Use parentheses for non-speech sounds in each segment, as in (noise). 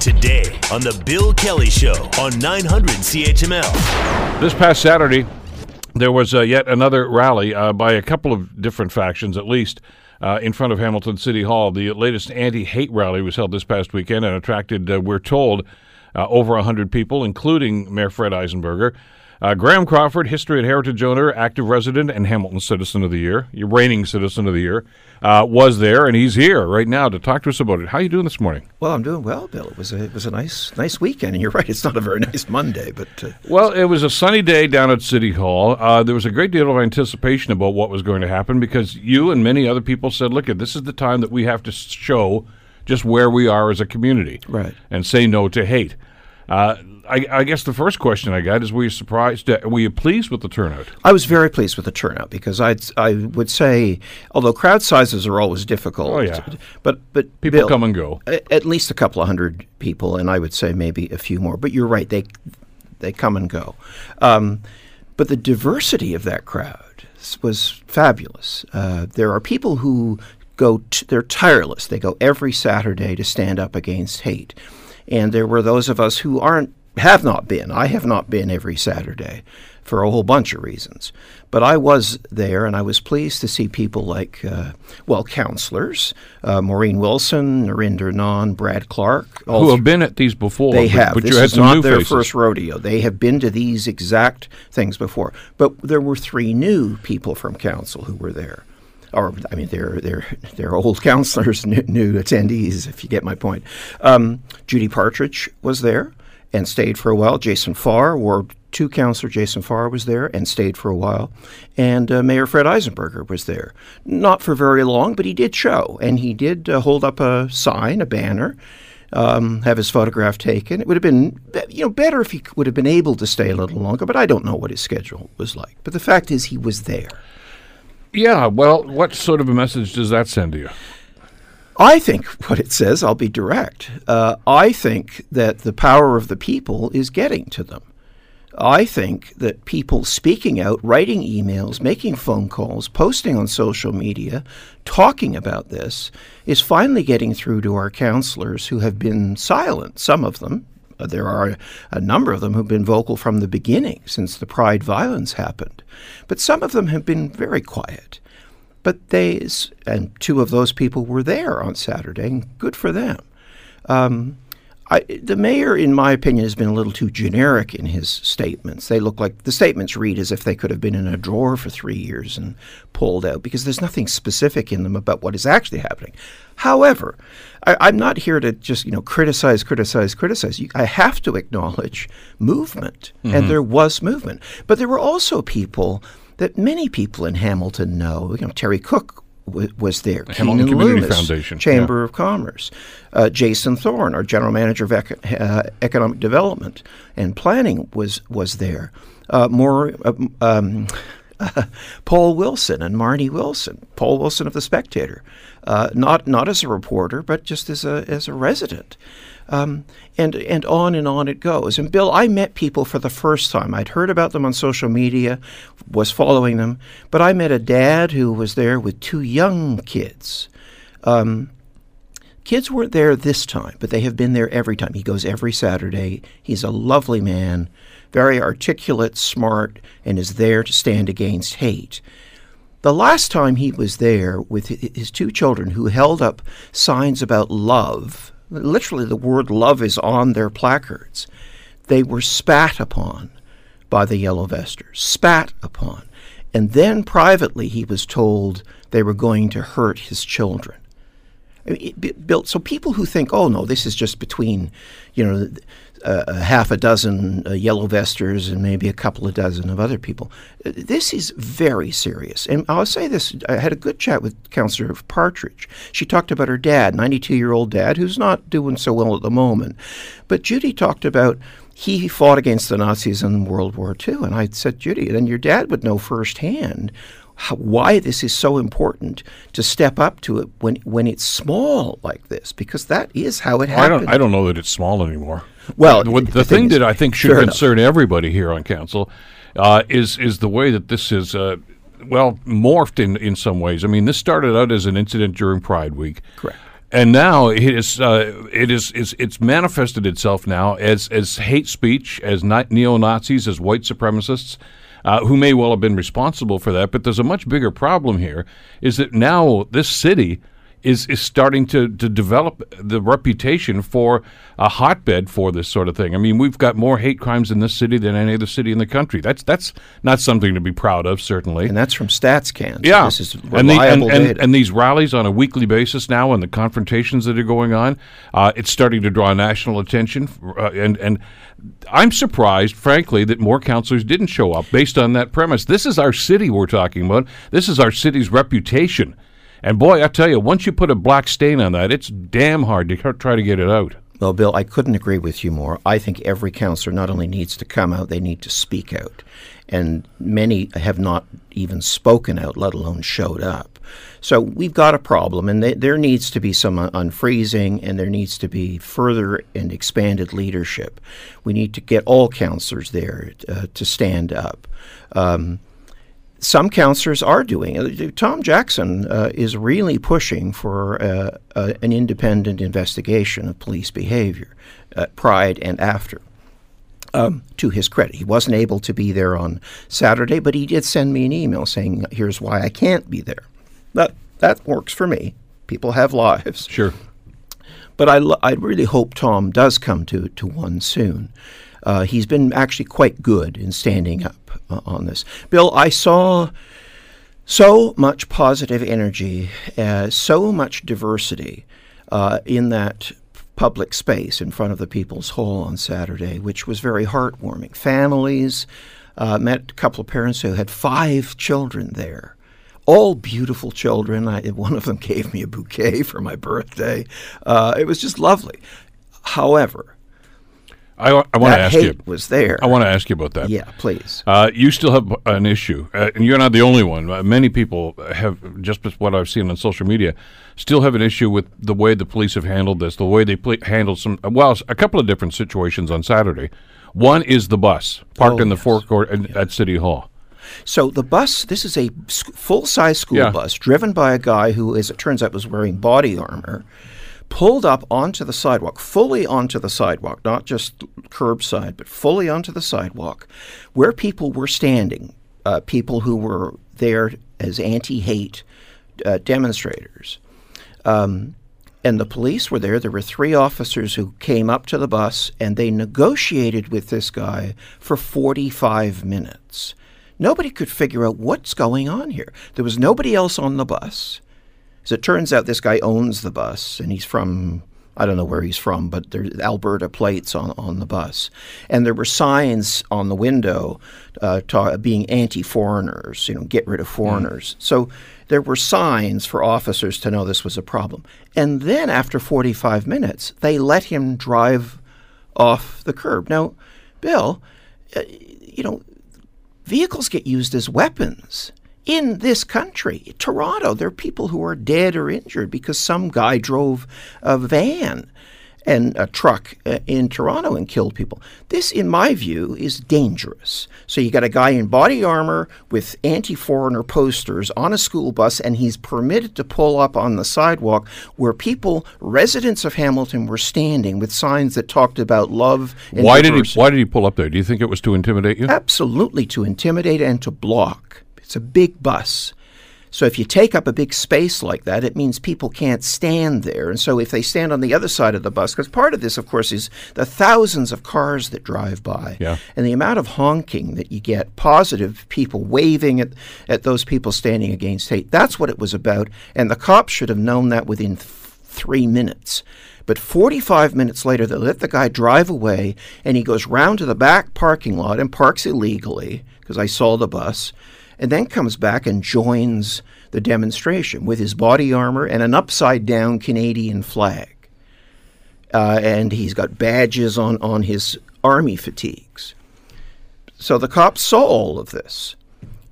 Today on The Bill Kelly Show on 900 CHML. This past Saturday, there was uh, yet another rally uh, by a couple of different factions, at least, uh, in front of Hamilton City Hall. The latest anti hate rally was held this past weekend and attracted, uh, we're told, uh, over 100 people, including Mayor Fred Eisenberger. Uh, Graham Crawford, History and Heritage owner, active resident, and Hamilton Citizen of the Year, your reigning Citizen of the Year, uh, was there, and he's here right now to talk to us about it. How are you doing this morning? Well, I'm doing well, Bill. It was a, it was a nice nice weekend, and you're right. It's not a very (laughs) nice Monday, but uh, Well, it was a sunny day down at City Hall. Uh, there was a great deal of anticipation about what was going to happen because you and many other people said, "Look, this is the time that we have to show just where we are as a community, Right. and say no to hate." Uh, I, I guess the first question I got is: Were you surprised? Uh, were you pleased with the turnout? I was very pleased with the turnout because I I would say, although crowd sizes are always difficult, Oh, yeah. but but People Bill, come and go. At least a couple of hundred people, and I would say maybe a few more. But you're right; they they come and go. Um, but the diversity of that crowd was fabulous. Uh, there are people who go; t- they're tireless. They go every Saturday to stand up against hate, and there were those of us who aren't have not been. I have not been every Saturday for a whole bunch of reasons. But I was there, and I was pleased to see people like, uh, well, counselors, uh, Maureen Wilson, Nrinder Nann, Brad Clark. all Who have been at these before? they but, have. but this you had is some not new their faces. first rodeo. They have been to these exact things before. But there were three new people from council who were there. Or, I mean, they're they're they're old (laughs) counselors, new, new attendees, if you get my point. Um, Judi Partridge was there and stayed for a while. Jason Farr, Ward Two counselor Jason Farr was there and stayed for a while, and uh, Mayor Fred Eisenberger was there. Not for very long, but he did show, and he did uh, hold up a sign, a banner, um, have his photograph taken. It would have been, you know, better if he would have been able to stay a little longer. But I don't know what his schedule was like. But the fact is, he was there. Yeah. Well, what sort of a message does that send to you? I think what it says. I'll be direct. Uh, I think that the power of the people is getting to them. I think that people speaking out, writing emails, making phone calls, posting on social media, talking about this is finally getting through to our counselors who have been silent, some of them. Uh, There are a number of them who've been vocal from the beginning since the Pride violence happened. But some of them have been very quiet. But they, and two of those people were there on Saturday, and good for them. Um, I, the mayor, in my opinion, has been a little too generic in his statements. They look like the statements read as if they could have been in a drawer for three years and pulled out because there's nothing specific in them about what is actually happening. However, I, I'm not here to just you know criticize, criticize, criticize. You, I have to acknowledge movement, and there was movement, but there were also people that many people in Hamilton know. You know, Terry Cooke w- was there. Hamilton Keenan Community Loomis, Foundation, Chamber of Commerce. Uh, Jason Thorne, our general manager of ec- uh, economic development and planning, was was there. Uh, more. Um, um, (laughs) Paul Wilson and Marnie Wilson. Paul Wilson of the Spectator, uh, not not as a reporter, but just as a as a resident. Um, and and on and on it goes. And Bill, I met people for the first time. I'd heard about them on social media, was following them, but I met a dad who was there with two young kids. Um, kids weren't there this time, but they have been there every time. He goes every Saturday. He's a lovely man, very articulate, smart, and is there to stand against hate. The last time he was there with his two children who held up signs about love, literally the word love is on their placards, they were spat upon by the yellow vesters, spat upon. And then privately he was told they were going to hurt his children. I mean, it, it built so people who think, oh no, this is just between, you know, uh, a half a dozen uh, yellow vesters and maybe a couple of dozen of other people. Uh, This is very serious. And I'll say this: I had a good chat with Councillor Partridge. She talked about her dad, 92-year-old dad, who's not doing so well at the moment. But Judi talked about he fought against the Nazis in World War II, and I said, Judi, then your dad would know firsthand how, why this is so important to step up to it when when it's small like this, because that is how it I happened. don't. I don't know that it's small anymore. Well, the, the the thing thing that I think should fair enough. concern everybody here on council uh, is is the way that this is. Uh, well, morphed in, in some ways. I mean, this started out as an incident during Pride Week. Correct. and now it is uh, it is it's, it's manifested itself now as as hate speech, as neo Nazis, as white supremacists. Uh, who may well have been responsible for that, but there's a much bigger problem here. Is that now this city is is starting to to develop the reputation for a hotbed for this sort of thing. I mean, we've got more hate crimes in this city than any other city in the country. That's that's not something to be proud of, certainly. And that's from StatsCan. Yeah, this is and, reliable the, and, and, data. and these rallies on a weekly basis now, and the confrontations that are going on, uh, it's starting to draw national attention. Uh, and and I'm surprised, frankly, that more counselors didn't show up based on that premise. This is our city we're talking about. This is our city's reputation. And boy, I tell you, once you put a black stain on that, it's damn hard to try to get it out. Well, Bill, I couldn't agree with you more. I think every counselor not only needs to come out, they need to speak out. And many have not even spoken out, let alone showed up. So we've got a problem, and th- there needs to be some un- unfreezing, and there needs to be further and expanded leadership. We need to get all counselors there uh, to stand up. Um, some counselors are doing it. Tom Jackson uh, is really pushing for uh, uh, an independent investigation of police behavior, uh, pride and after. Um, to his credit, he wasn't able to be there on Saturday, but he did send me an email saying, "Here's why I can't be there." That that works for me. People have lives. Sure. But I, I really hope Tom does come to, to one soon. Uh, he's been actually quite good in standing up uh, on this. Bill, I saw so much positive energy, uh, so much diversity uh, in that public space in front of the People's Hall on Saturday, which was very heartwarming. Families, uh, met a couple of parents who had five children there all beautiful children. I, one of them (laughs) gave me a bouquet for my birthday. Uh, it was just lovely. However, I, I want to ask hate you. was there. I want to ask you about that. yeah, please. Uh, you still have an issue, uh, and you're not the only one. Uh, many people have, just what I've seen on social media, still have an issue with the way the police have handled this, the way they pl- handled some, well, a couple of different situations on Saturday. One is the bus parked Oh, in the yes. forecourt at, at City Hall. So the bus, this is a full size school Yeah. bus driven by a guy who, as it turns out, was wearing body armor, pulled up onto the sidewalk, fully onto the sidewalk, not just curbside, but fully onto the sidewalk, where people were standing, uh, people who were there as anti hate uh, demonstrators. Um, and the police were there. There were three officers who came up to the bus and they negotiated with this guy for 45 minutes. Nobody could figure out what's going on here. There was nobody else on the bus. As it turns out, this guy owns the bus and he's from, I don't know where he's from, but there's Alberta plates on, on the bus. And there were signs on the window uh, ta- being anti foreigners, you know, get rid of foreigners. So there were signs for officers to know this was a problem. And then after 45 minutes, they let him drive off the curb. Now, Bill, uh, you know, vehicles get used as weapons in this country. Toronto, there are people who are dead or injured because some guy drove a van and a truck uh, in Toronto and killed people. This, in my view, is dangerous. So you got a guy in body armor with anti-foreigner posters on a school bus, and he's permitted to pull up on the sidewalk where people, residents of Hamilton, were standing with signs that talked about love. And Why did he? Why did he pull up there? Do you think it was to intimidate you? Absolutely to intimidate and to block. It's a big bus. So if you take up a big space like that, it means people can't stand there. And so if they stand on the other side of the bus, because part of this, of course, is the thousands of cars that drive by Yeah. and the amount of honking that you get, positive people waving at, at those people standing against hate. That's what it was about. And the cops should have known that within th- three minutes. But 45 minutes later, they let the guy drive away, and he goes round to the back parking lot and parks illegally, because I saw the bus, and then comes back and joins the demonstration with his body armor and an upside down Canadian flag. Uh, and he's got badges on, on his army fatigues. So the cops saw all of this.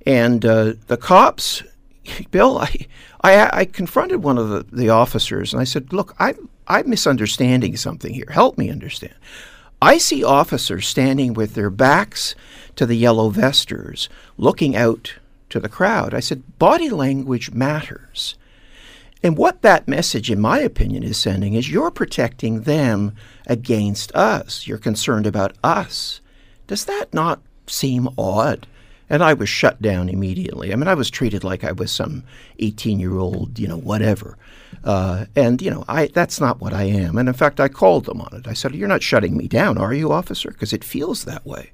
And uh, the cops, (laughs) Bill, I, I, I confronted one of the, the officers and I said, Look, I'm, I'm misunderstanding something here. Help me understand. I see officers standing with their backs to the yellow vesters, looking out to the crowd. I said, Body language matters. And what that message, in my opinion, is sending is you're protecting them against us. You're concerned about us. Does that not seem odd? And I was shut down immediately. I mean, I was treated like I was some 18 year old, you know, whatever. Uh, and, you know, I, that's not what I am. And in fact, I called them on it. I said, You're not shutting me down, are you, officer? Because it feels that way.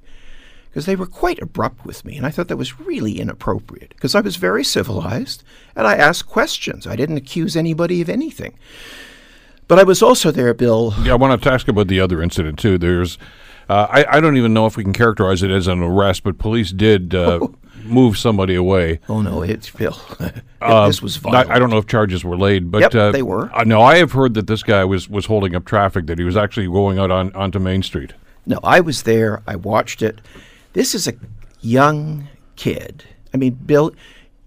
Because they were quite abrupt with me. And I thought that was really inappropriate. Because I was very civilized and I asked questions. I didn't accuse anybody of anything. But I was also there, Bill. Yeah, I want to ask about the other incident, too. There's. Uh, I, I don't even know if we can characterize it as an arrest, but police did uh, (laughs) move somebody away. Oh no, it's Bill. Uh, (laughs) this was violent. I, I don't know if charges were laid, but Yep, uh, they were. Uh, no, I have heard that this guy was, was holding up traffic. That he was actually going out on onto Main Street. No, I was there. I watched it. This is a young kid. I mean, Bill,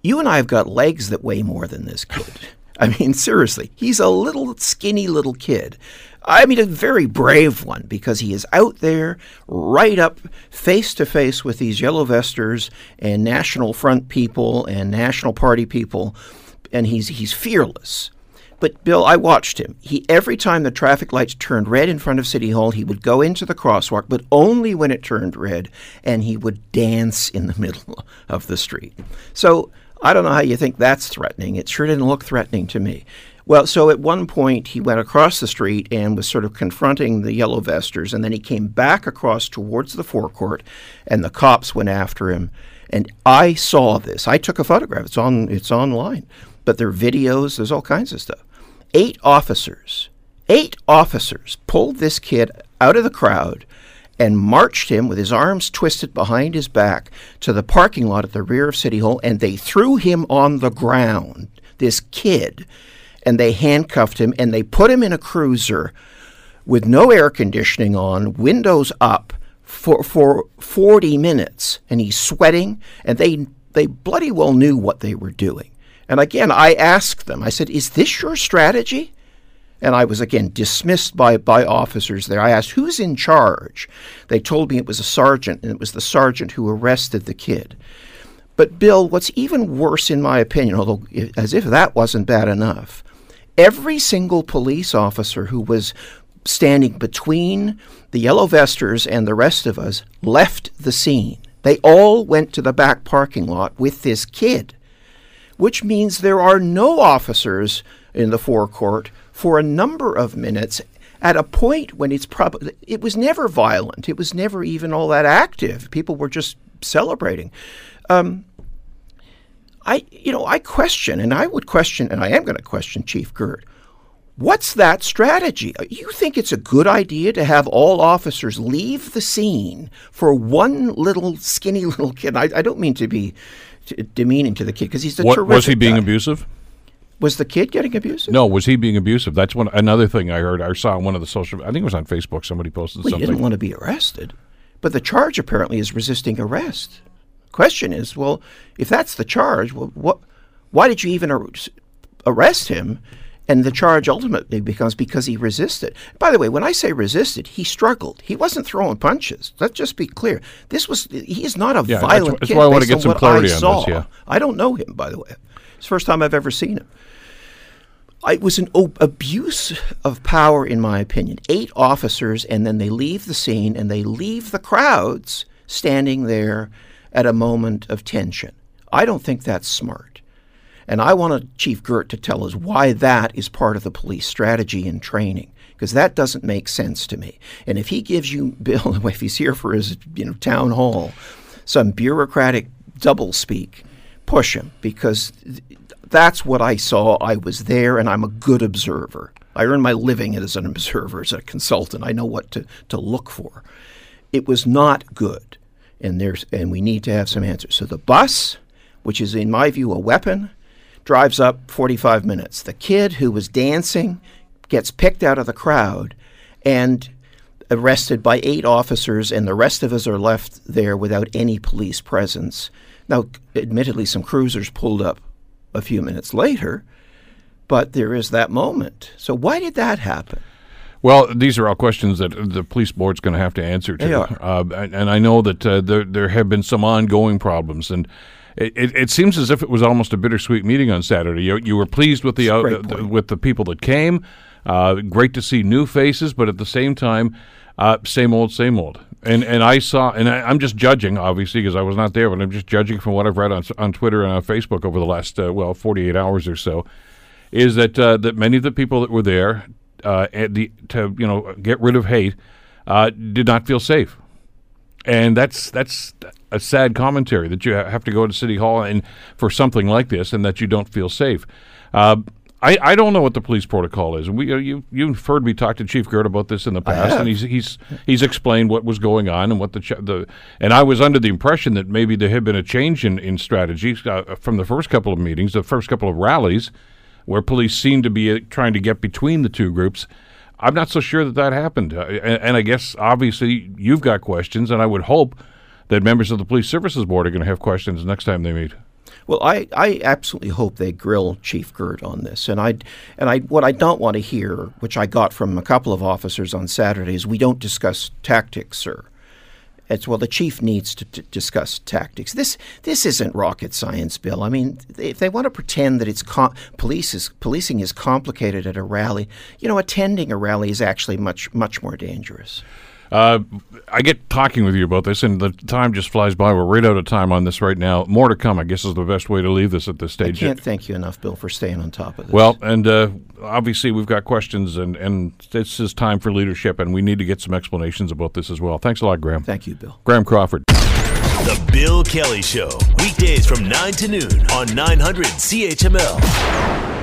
you and I have got legs that weigh more than this kid. (laughs) I mean, seriously, he's a little skinny little kid. I mean, a very brave one because he is out there right up face to face with these yellow vesters and National Front people and National Party people, and he's he's fearless. But Bill, I watched him. He every time the traffic lights turned red in front of City Hall, he would go into the crosswalk, but only when it turned red, and he would dance in the (laughs) middle of the street. So I don't know how you think that's threatening. It sure didn't look threatening to me. Well, so at one point he went across the street and was sort of confronting the yellow vesters, and then he came back across towards the forecourt, and the cops went after him. And I saw this. I took a photograph. It's on. It's online. But there are videos. There's all kinds of stuff. Eight officers, eight officers pulled this kid out of the crowd and marched him with his arms twisted behind his back to the parking lot at the rear of City Hall, and they threw him on the ground. This kid, and they handcuffed him and they put him in a cruiser with no air conditioning on, windows up for for 40 minutes and he's sweating and they they bloody well knew what they were doing. And again, I asked them. I said, "Is this your strategy?" And I was again dismissed by, by officers there. I asked, Who's in charge? They told me it was a sergeant, and it was the sergeant who arrested the kid. But, Bill, what's even worse, in my opinion, although eh, as if that wasn't bad enough, every single police officer who was standing between the yellow vesters and the rest of us left the scene. They all went to the back parking lot with this kid, which means there are no officers in the forecourt for a number of minutes at a point when it's probably it was never violent. It was never even all that active. People were just celebrating. Um, i you know i question and i would question and i am going to question chief girt what's that strategy uh, you think it's a good idea to have all officers leave the scene for one little skinny (laughs) little kid i, I don't mean to be t- demeaning to the kid because he's a What, terrific was he being guy. abusive? was the kid getting abusive No, was he being abusive? That's one another thing I heard. I saw on one of the social. I think it was on Facebook. Somebody posted Well, he something. didn't want to be arrested, but the charge apparently is resisting arrest. Question is, well, if that's the charge, well, what? Why did you even ar- arrest him? And the charge ultimately becomes because he resisted. By the way, when I say resisted, he struggled. He wasn't throwing punches. Let's just be clear. This was he is not a Yeah, violent wh- that's kid. why I wanna get some clarity I on saw. this, yeah. I don't know him, by the way. It's the first time I've ever seen him. It was an o- abuse of power, in my opinion. Eight officers, and then they leave the scene and they leave the crowds standing there at a moment of tension. I don't think that's smart. And I want Chief Girt to tell us why that is part of the police strategy and training, because that doesn't make sense to me. And if he gives you, (laughs) Bill, (laughs) if he's here for his you know town hall, some bureaucratic doublespeak, push him, because that's what I saw. I was there, and I'm a good observer. I earn my living as an observer, as a consultant. I know what to, to look for. It was not good, and there's and we need to have some answers. So the bus, which is in my view a weapon, drives up 45 minutes. The kid who was dancing gets picked out of the crowd and arrested by eight officers, and the rest of us are left there without any police presence. Now, admittedly, some cruisers pulled up a few minutes later, but there is that moment. So, why did that happen? Well, these are all questions that the police board's going to have to answer to. They are. Uh, and, I know that uh, there there have been some ongoing problems, and it, it, it seems as if it was almost a bittersweet meeting on Saturday. You, you were pleased with the, uh, the- with the people that came. Uh, great to see new faces, but at the same time, uh, same old, same old. And and I saw, and I, I'm just judging, obviously, because I was not there, but I'm just judging from what I've read on on Twitter and on Facebook over the last uh, well 48 hours or so. Is that uh, that many of the people that were there uh, at the to you know get rid of hate uh, did not feel safe and that's that's a sad commentary that you have to go to city hall and for something like this, and that you don't feel safe. Uh, I, I don't know what the police protocol is. We uh, you you've heard me talk to Chief Girt about this in the past, and he's he's he's explained what was going on and what the ch- the and I was under the impression that maybe there had been a change in in strategy uh, from the first couple of meetings, the first couple of rallies, where police seemed to be uh, trying to get between the two groups. I'm not so sure that that happened, uh, and, and I guess obviously you've got questions, and I would hope that members of the police services board are going to have questions next time they meet. Well, I, I absolutely hope they grill Chief Girt on this, and I and I what I don't want to hear, which I got from a couple of officers on Saturday, is we don't discuss tactics, sir. It's well, the chief needs to, discuss tactics. This this isn't rocket science, Bill. I mean, if they want to pretend that it's com- police is policing is complicated at a rally, you know, attending a rally is actually much much more dangerous. Uh, I get talking with you about this, and the time just flies by. We're right out of time on this right now. More to come, I guess, is the best way to leave this at this I stage. can't thank you enough, Bill, for staying on top of this. Well, and uh, obviously we've got questions, and, and this is time for leadership, and we need to get some explanations about this as well. Thanks a lot, Graham. thank you, Bill. Graham Crawford. The Bill Kelly Show, weekdays from 9 to noon on 900 CHML.